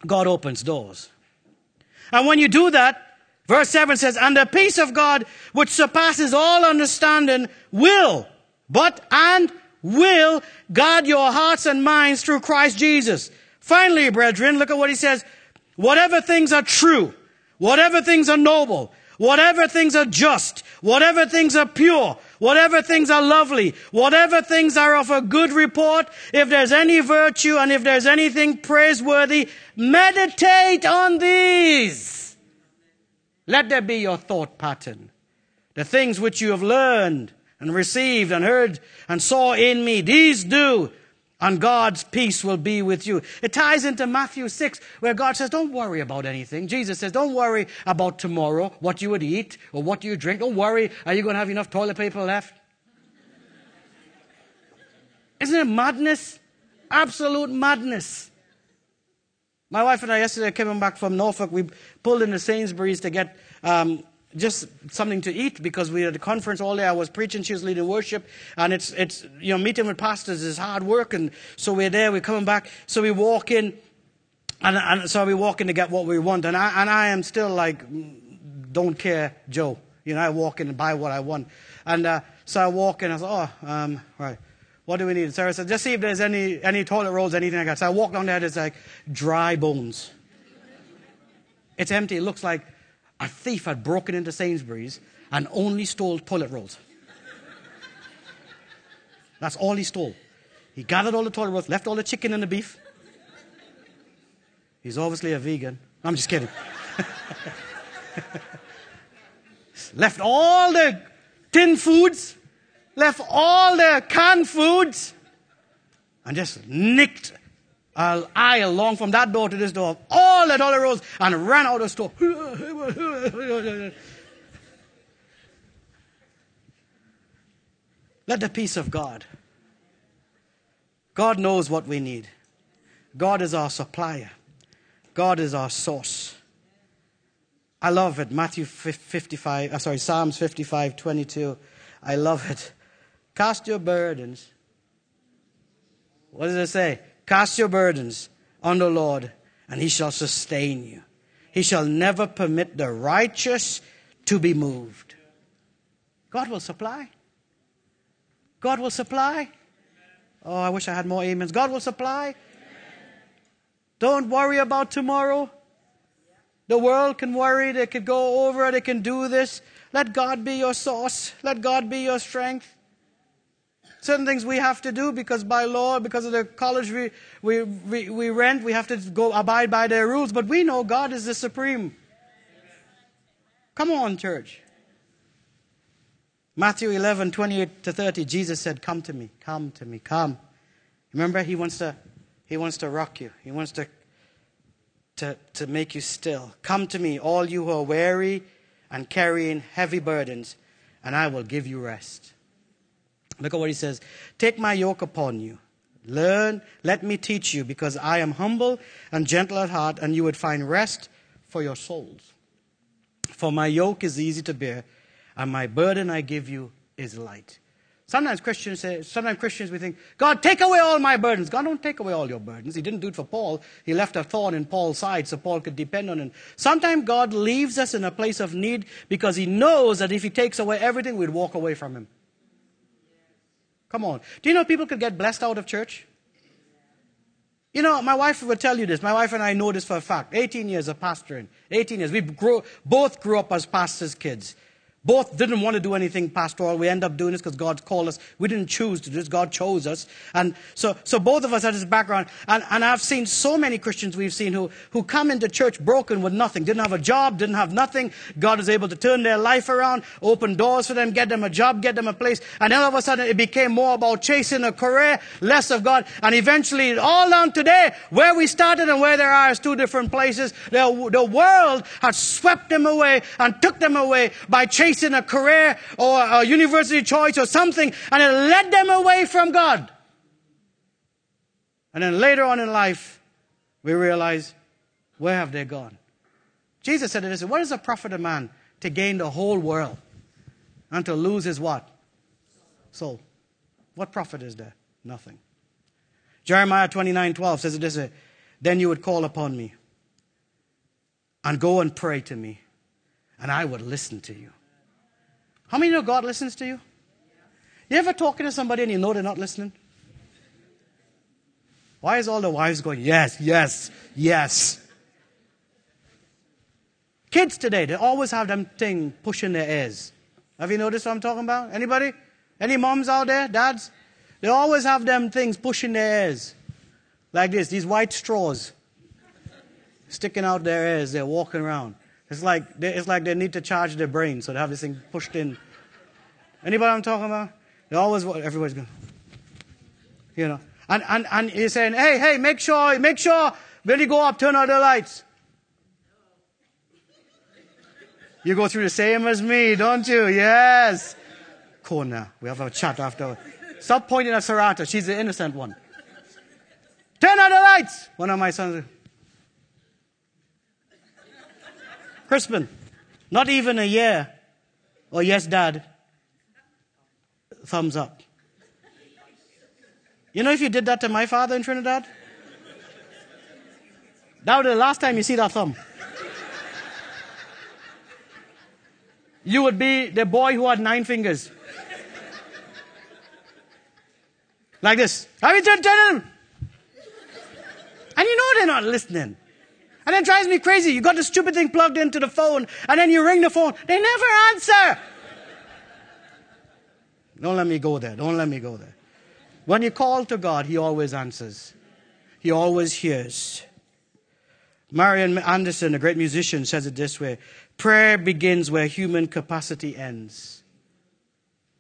God opens doors. And when you do that, verse 7 says, And the peace of God, which surpasses all understanding, will, but and will guard your hearts and minds through Christ Jesus. Finally, brethren, look at what he says. Whatever things are true, Whatever things are noble, whatever things are just, whatever things are pure, whatever things are lovely, whatever things are of a good report, if there's any virtue and if there's anything praiseworthy, meditate on these. Let there be your thought pattern. The things which you have learned and received and heard and saw in me, these do, and God's peace will be with you. It ties into Matthew 6, where God says, Don't worry about anything. Jesus says, Don't worry about tomorrow, what you would eat or what you drink. Don't worry, are you going to have enough toilet paper left? Isn't it madness? Absolute madness. My wife and I yesterday came back from Norfolk. We pulled into Sainsbury's to get um, just something to eat because we had a conference all day. I was preaching, she was leading worship, and it's it's you know meeting with pastors is hard work, and so we're there. We're coming back, so we walk in, and, and so we walk in to get what we want, and I and I am still like, don't care, Joe. You know, I walk in and buy what I want, and uh, so I walk in. I thought, oh, um, right. What do we need? Sarah said, just see if there's any, any toilet rolls, anything like that. So I walk down there, there's like dry bones. It's empty. It looks like a thief had broken into Sainsbury's and only stole toilet rolls. That's all he stole. He gathered all the toilet rolls, left all the chicken and the beef. He's obviously a vegan. I'm just kidding. left all the tin foods, left all the canned foods, and just nicked an aisle long from that door to this door, all the dollar rolls, and ran out of the store. Let the peace of God. God knows what we need. God is our supplier. God is our source. I love it. Matthew 55, uh, sorry, Psalms 55, 22. I love it. Cast your burdens. What does it say? Cast your burdens on the Lord, and he shall sustain you. He shall never permit the righteous to be moved. God will supply. God will supply. Oh, I wish I had more amens. God will supply. Don't worry about tomorrow. The world can worry, they can go over, they can do this. Let God be your source. Let God be your strength certain things we have to do because by law, because of the college we, we, we, we rent, we have to go abide by their rules. But we know God is the supreme. Come on, church. Matthew 11, 28 to 30, Jesus said, Come to me, come to me, come. Remember, he wants to, he wants to rock you. He wants to, to, to make you still. Come to me, all you who are weary and carrying heavy burdens, and I will give you rest. Look at what he says. Take my yoke upon you. Learn, let me teach you, because I am humble and gentle at heart, and you would find rest for your souls. For my yoke is easy to bear, and my burden I give you is light. Sometimes Christians say, sometimes Christians we think, God, take away all my burdens. God don't take away all your burdens. He didn't do it for Paul. He left a thorn in Paul's side so Paul could depend on him. Sometimes God leaves us in a place of need because he knows that if he takes away everything, we'd walk away from him. Come on. Do you know people could get blessed out of church? You know, my wife will tell you this. My wife and I know this for a fact. 18 years of pastoring. 18 years. We grew, both grew up as pastors' kids. Both didn't want to do anything pastoral. We end up doing this because God called us. We didn't choose to do this. God chose us. And so, so both of us had this background. And, and I've seen so many Christians we've seen who, who come into church broken with nothing. Didn't have a job, didn't have nothing. God is able to turn their life around, open doors for them, get them a job, get them a place. And then all of a sudden it became more about chasing a career, less of God. And eventually, all down today, where we started and where they are is two different places. The, the world has swept them away and took them away by chasing in a career or a university choice or something, and it led them away from God. And then later on in life, we realize, where have they gone? Jesus said this, what is a profit of man to gain the whole world and to lose his what? Soul. What profit is there? Nothing. Jeremiah 29, 12 says it this then you would call upon me and go and pray to me, and I would listen to you. How many know God listens to you? You ever talking to somebody and you know they're not listening? Why is all the wives going, yes, yes, yes? Kids today, they always have them thing pushing their ears. Have you noticed what I'm talking about? Anybody? Any moms out there? Dads? They always have them things pushing their ears. Like this, these white straws sticking out their ears. They're walking around. It's like, they, it's like they need to charge their brain, so they have this thing pushed in. Anybody I'm talking about? They always, everybody's going, you know. And, and, and he's saying, hey, hey, make sure, make sure when you go up, turn out the lights. You go through the same as me, don't you? Yes. Corner. We have a chat after. Stop pointing at Sarata. She's the innocent one. Turn on the lights. One of my sons. Crispin, not even a year. Oh, yes, dad. Thumbs up. You know, if you did that to my father in Trinidad, that would be the last time you see that thumb. You would be the boy who had nine fingers. Like this. I mean, turn, turn And you know they're not listening. And it drives me crazy. You got the stupid thing plugged into the phone, and then you ring the phone. They never answer. Don't let me go there. Don't let me go there. When you call to God, He always answers, He always hears. Marian Anderson, a great musician, says it this way Prayer begins where human capacity ends.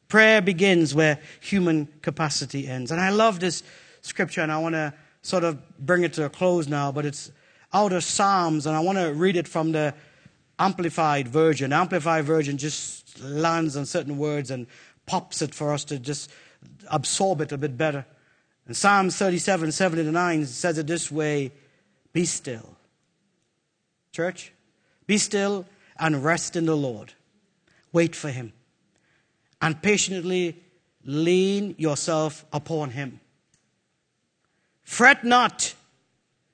Prayer begins where human capacity ends. And I love this scripture, and I want to sort of bring it to a close now, but it's out of Psalms, and I want to read it from the Amplified Version. Amplified Version just lands on certain words and pops it for us to just absorb it a bit better. And Psalm 37, 7 to 9 says it this way Be still. Church, be still and rest in the Lord. Wait for Him. And patiently lean yourself upon Him. Fret not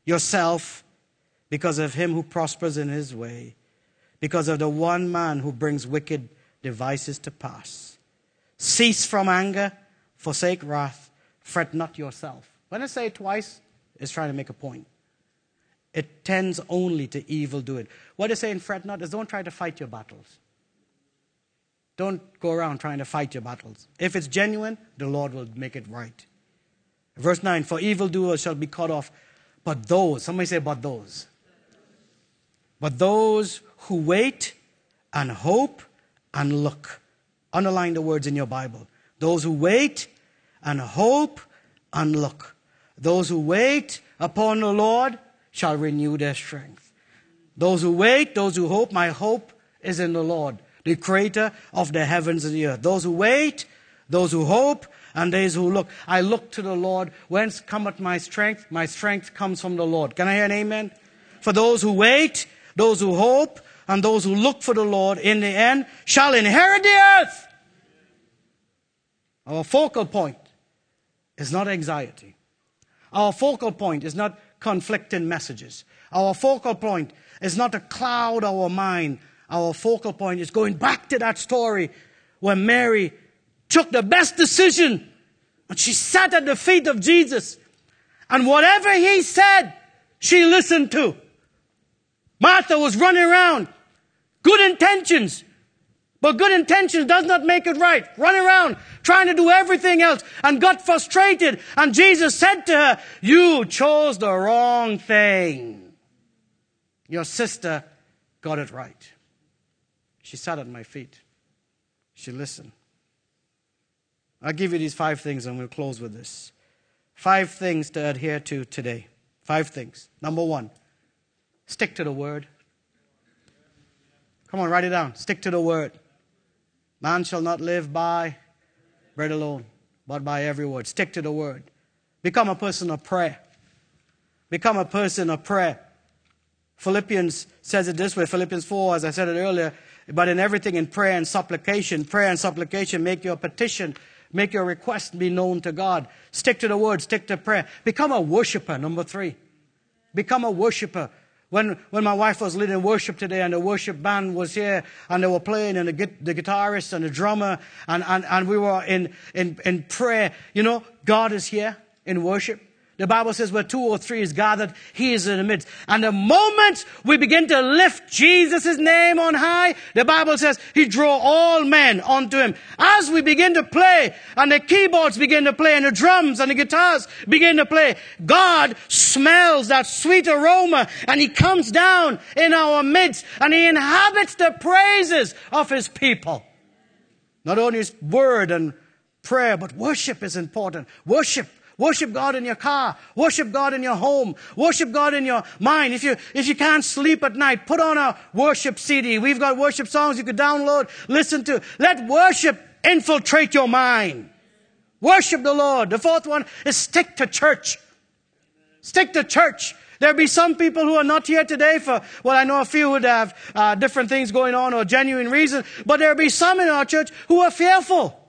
yourself because of him who prospers in his way, because of the one man who brings wicked devices to pass. Cease from anger forsake wrath, fret not yourself. When I say it twice, it's trying to make a point. It tends only to evil doing. What they say in fret not is don't try to fight your battles. Don't go around trying to fight your battles. If it's genuine, the Lord will make it right. Verse 9 For evildoers shall be cut off, but those, somebody say, but those. But those who wait and hope and look. Underline the words in your Bible. Those who wait and hope and look. Those who wait upon the Lord shall renew their strength. Those who wait, those who hope, my hope is in the Lord, the creator of the heavens and the earth. Those who wait, those who hope, and those who look. I look to the Lord. Whence cometh my strength? My strength comes from the Lord. Can I hear an amen? For those who wait, those who hope, and those who look for the Lord in the end shall inherit the earth. Our focal point is not anxiety. Our focal point is not conflicting messages. Our focal point is not to cloud our mind. Our focal point is going back to that story where Mary took the best decision and she sat at the feet of Jesus. And whatever he said, she listened to. Martha was running around, good intentions, but good intentions does not make it right. Run around trying to do everything else and got frustrated. And Jesus said to her, You chose the wrong thing. Your sister got it right. She sat at my feet. She listened. I'll give you these five things and we'll close with this. Five things to adhere to today. Five things. Number one, stick to the word. Come on, write it down. Stick to the word. Man shall not live by bread alone, but by every word. Stick to the word. Become a person of prayer. Become a person of prayer. Philippians says it this way Philippians 4, as I said it earlier, but in everything in prayer and supplication, prayer and supplication, make your petition, make your request be known to God. Stick to the word, stick to prayer. Become a worshiper, number three. Become a worshiper. When, when my wife was leading worship today and the worship band was here and they were playing and the, the guitarist and the drummer and, and, and we were in, in, in prayer, you know, God is here in worship. The Bible says where two or three is gathered, he is in the midst. And the moment we begin to lift Jesus' name on high, the Bible says he draw all men unto him. As we begin to play and the keyboards begin to play and the drums and the guitars begin to play, God smells that sweet aroma and he comes down in our midst and he inhabits the praises of his people. Not only his word and prayer, but worship is important. Worship Worship God in your car. Worship God in your home. Worship God in your mind. If you, if you can't sleep at night, put on a worship CD. We've got worship songs you could download, listen to. Let worship infiltrate your mind. Worship the Lord. The fourth one is stick to church. Stick to church. There'll be some people who are not here today for, well, I know a few would have uh, different things going on or genuine reasons, but there'll be some in our church who are fearful.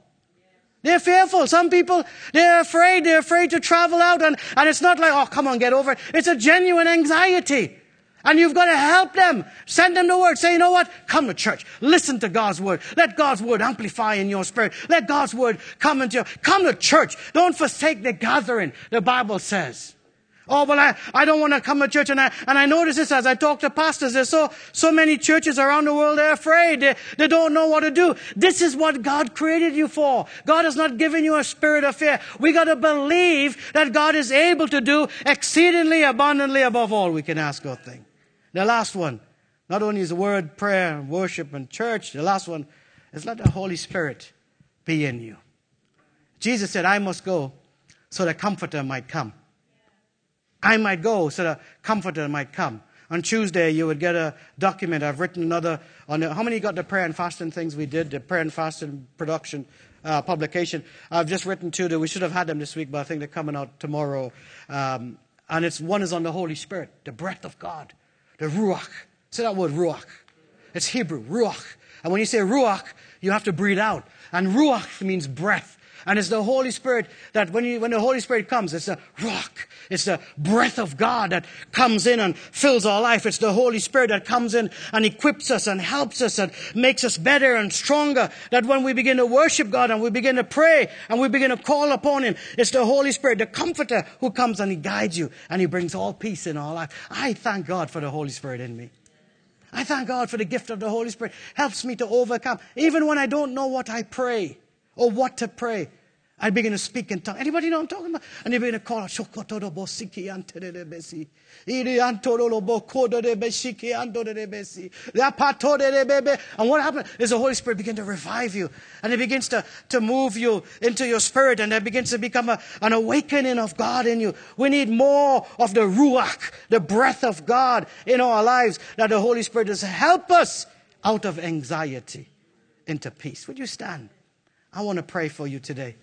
They're fearful. Some people, they're afraid. They're afraid to travel out. And, and it's not like, oh, come on, get over it. It's a genuine anxiety. And you've got to help them. Send them the word. Say, you know what? Come to church. Listen to God's word. Let God's word amplify in your spirit. Let God's word come into you. Come to church. Don't forsake the gathering, the Bible says. Oh, well, I, I don't want to come to church. And I, and I notice this as I talk to pastors. There's so, so many churches around the world, they're afraid. They, they don't know what to do. This is what God created you for. God has not given you a spirit of fear. We got to believe that God is able to do exceedingly abundantly above all we can ask or think. The last one, not only is the word, prayer, worship, and church, the last one is let the Holy Spirit be in you. Jesus said, I must go so the comforter might come. I might go so the comforter might come. On Tuesday, you would get a document. I've written another on the, how many got the prayer and fasting things we did, the prayer and fasting production uh, publication. I've just written two that we should have had them this week, but I think they're coming out tomorrow. Um, and it's one is on the Holy Spirit, the breath of God, the ruach. Say that word, ruach. It's Hebrew, ruach. And when you say ruach, you have to breathe out. And ruach means breath. And it's the Holy Spirit that when, you, when the Holy Spirit comes, it's the ruach. It's the breath of God that comes in and fills our life. It's the Holy Spirit that comes in and equips us and helps us and makes us better and stronger. That when we begin to worship God and we begin to pray and we begin to call upon Him, it's the Holy Spirit, the comforter who comes and He guides you and He brings all peace in our life. I thank God for the Holy Spirit in me. I thank God for the gift of the Holy Spirit. Helps me to overcome. Even when I don't know what I pray or what to pray. I begin to speak in tongues. Anybody know I'm talking about? And they begin to call out. And what happened is the Holy Spirit begins to revive you. And it begins to, to move you into your spirit. And it begins to become a, an awakening of God in you. We need more of the Ruach, the breath of God in our lives. That the Holy Spirit does help us out of anxiety into peace. Would you stand? I want to pray for you today.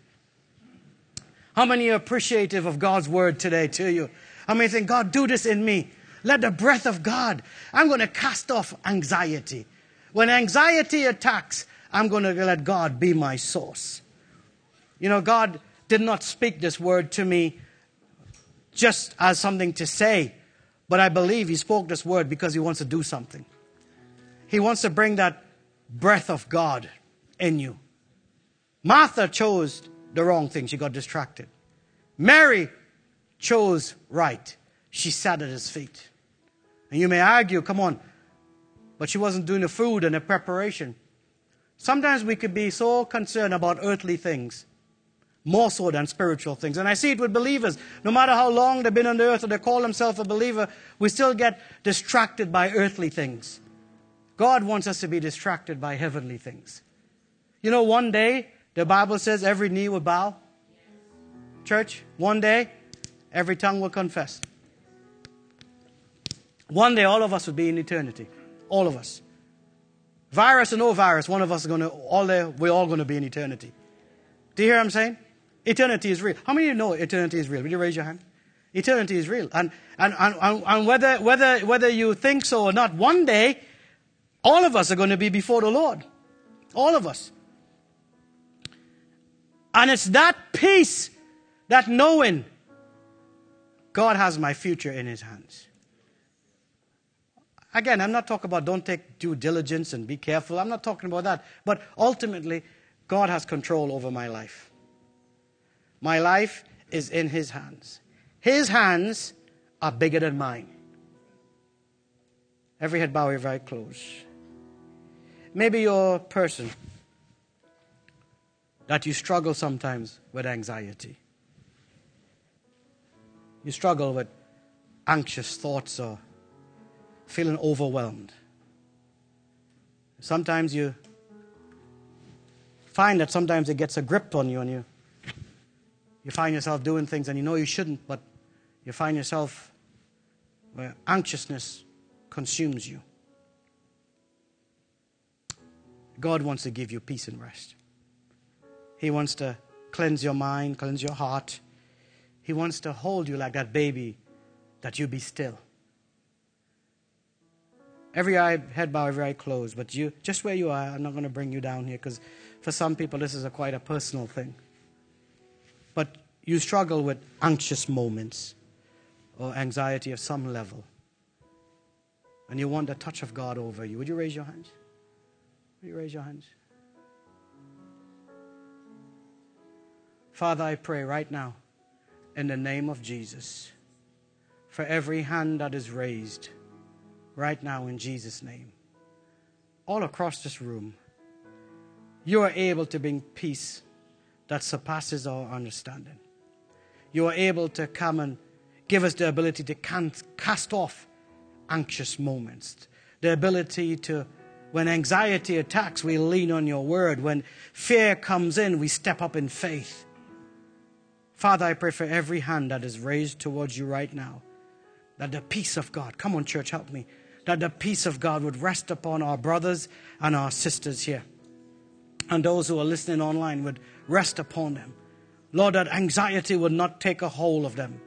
How many are appreciative of God's word today to you? How many think, God, do this in me? Let the breath of God, I'm going to cast off anxiety. When anxiety attacks, I'm going to let God be my source. You know, God did not speak this word to me just as something to say, but I believe He spoke this word because He wants to do something. He wants to bring that breath of God in you. Martha chose the wrong thing. She got distracted. Mary chose right. She sat at his feet. And you may argue, come on, but she wasn't doing the food and the preparation. Sometimes we could be so concerned about earthly things, more so than spiritual things. And I see it with believers. No matter how long they've been on the earth or they call themselves a believer, we still get distracted by earthly things. God wants us to be distracted by heavenly things. You know, one day the Bible says every knee will bow. Church, one day, every tongue will confess. One day, all of us will be in eternity. All of us. Virus or no virus, one of us is going to, all there, we're all going to be in eternity. Do you hear what I'm saying? Eternity is real. How many of you know eternity is real? Will you raise your hand? Eternity is real. And, and, and, and whether, whether, whether you think so or not, one day, all of us are going to be before the Lord. All of us. And it's that peace, that knowing God has my future in his hands. Again, I'm not talking about don't take due diligence and be careful. I'm not talking about that. But ultimately, God has control over my life. My life is in his hands. His hands are bigger than mine. Every head bow, every eye closed. Maybe you're a person that you struggle sometimes with anxiety. You struggle with anxious thoughts or feeling overwhelmed. Sometimes you find that sometimes it gets a grip on you and you You find yourself doing things and you know you shouldn't, but you find yourself where anxiousness consumes you. God wants to give you peace and rest. He wants to cleanse your mind, cleanse your heart. He wants to hold you like that baby that you be still. Every eye, head bow, every eye closed. But you, just where you are, I'm not going to bring you down here because for some people this is a quite a personal thing. But you struggle with anxious moments or anxiety of some level. And you want the touch of God over you. Would you raise your hands? Would you raise your hands? Father, I pray right now in the name of Jesus for every hand that is raised right now in Jesus' name. All across this room, you are able to bring peace that surpasses our understanding. You are able to come and give us the ability to cast off anxious moments, the ability to, when anxiety attacks, we lean on your word. When fear comes in, we step up in faith. Father, I pray for every hand that is raised towards you right now, that the peace of God, come on, church, help me, that the peace of God would rest upon our brothers and our sisters here. And those who are listening online would rest upon them. Lord, that anxiety would not take a hold of them.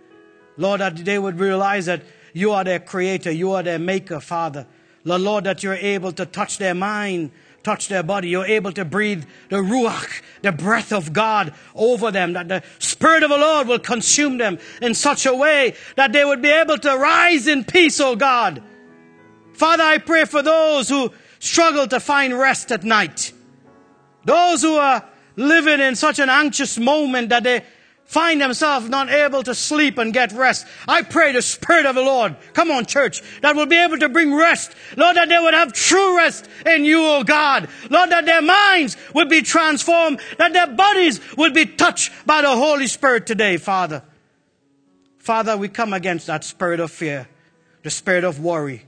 Lord, that they would realize that you are their creator, you are their maker, Father. Lord, Lord, that you're able to touch their mind, touch their body. You're able to breathe the Ruach, the breath of God over them, that the Spirit of the Lord will consume them in such a way that they would be able to rise in peace, oh God. Father, I pray for those who struggle to find rest at night. Those who are living in such an anxious moment that they find themselves not able to sleep and get rest. I pray the Spirit of the Lord, come on church, that will be able to bring rest. Lord, that they would have true rest in you, O God. Lord, that their minds would be transformed, that their bodies would be touched by the Holy Spirit today, Father. Father, we come against that spirit of fear, the spirit of worry.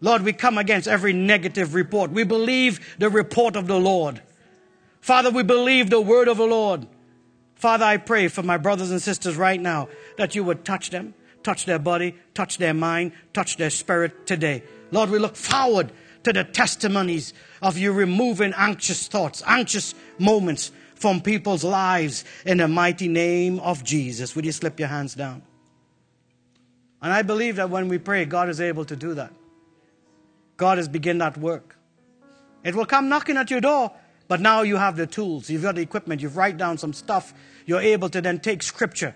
Lord, we come against every negative report. We believe the report of the Lord. Father, we believe the word of the Lord. Father, I pray for my brothers and sisters right now that you would touch them, touch their body, touch their mind, touch their spirit today. Lord, we look forward to the testimonies of you removing anxious thoughts, anxious moments from people's lives in the mighty name of Jesus. Would you slip your hands down? And I believe that when we pray, God is able to do that. God has begun that work. It will come knocking at your door but now you have the tools, you've got the equipment, you've write down some stuff. You're able to then take scripture,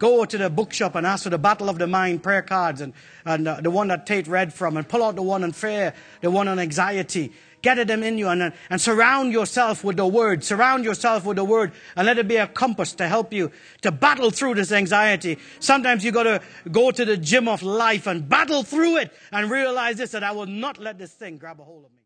go to the bookshop and ask for the Battle of the Mind prayer cards and, and uh, the one that Tate read from, and pull out the one on fear, the one on anxiety. Get them in you and, and surround yourself with the word. Surround yourself with the word and let it be a compass to help you to battle through this anxiety. Sometimes you got to go to the gym of life and battle through it and realize this that I will not let this thing grab a hold of me.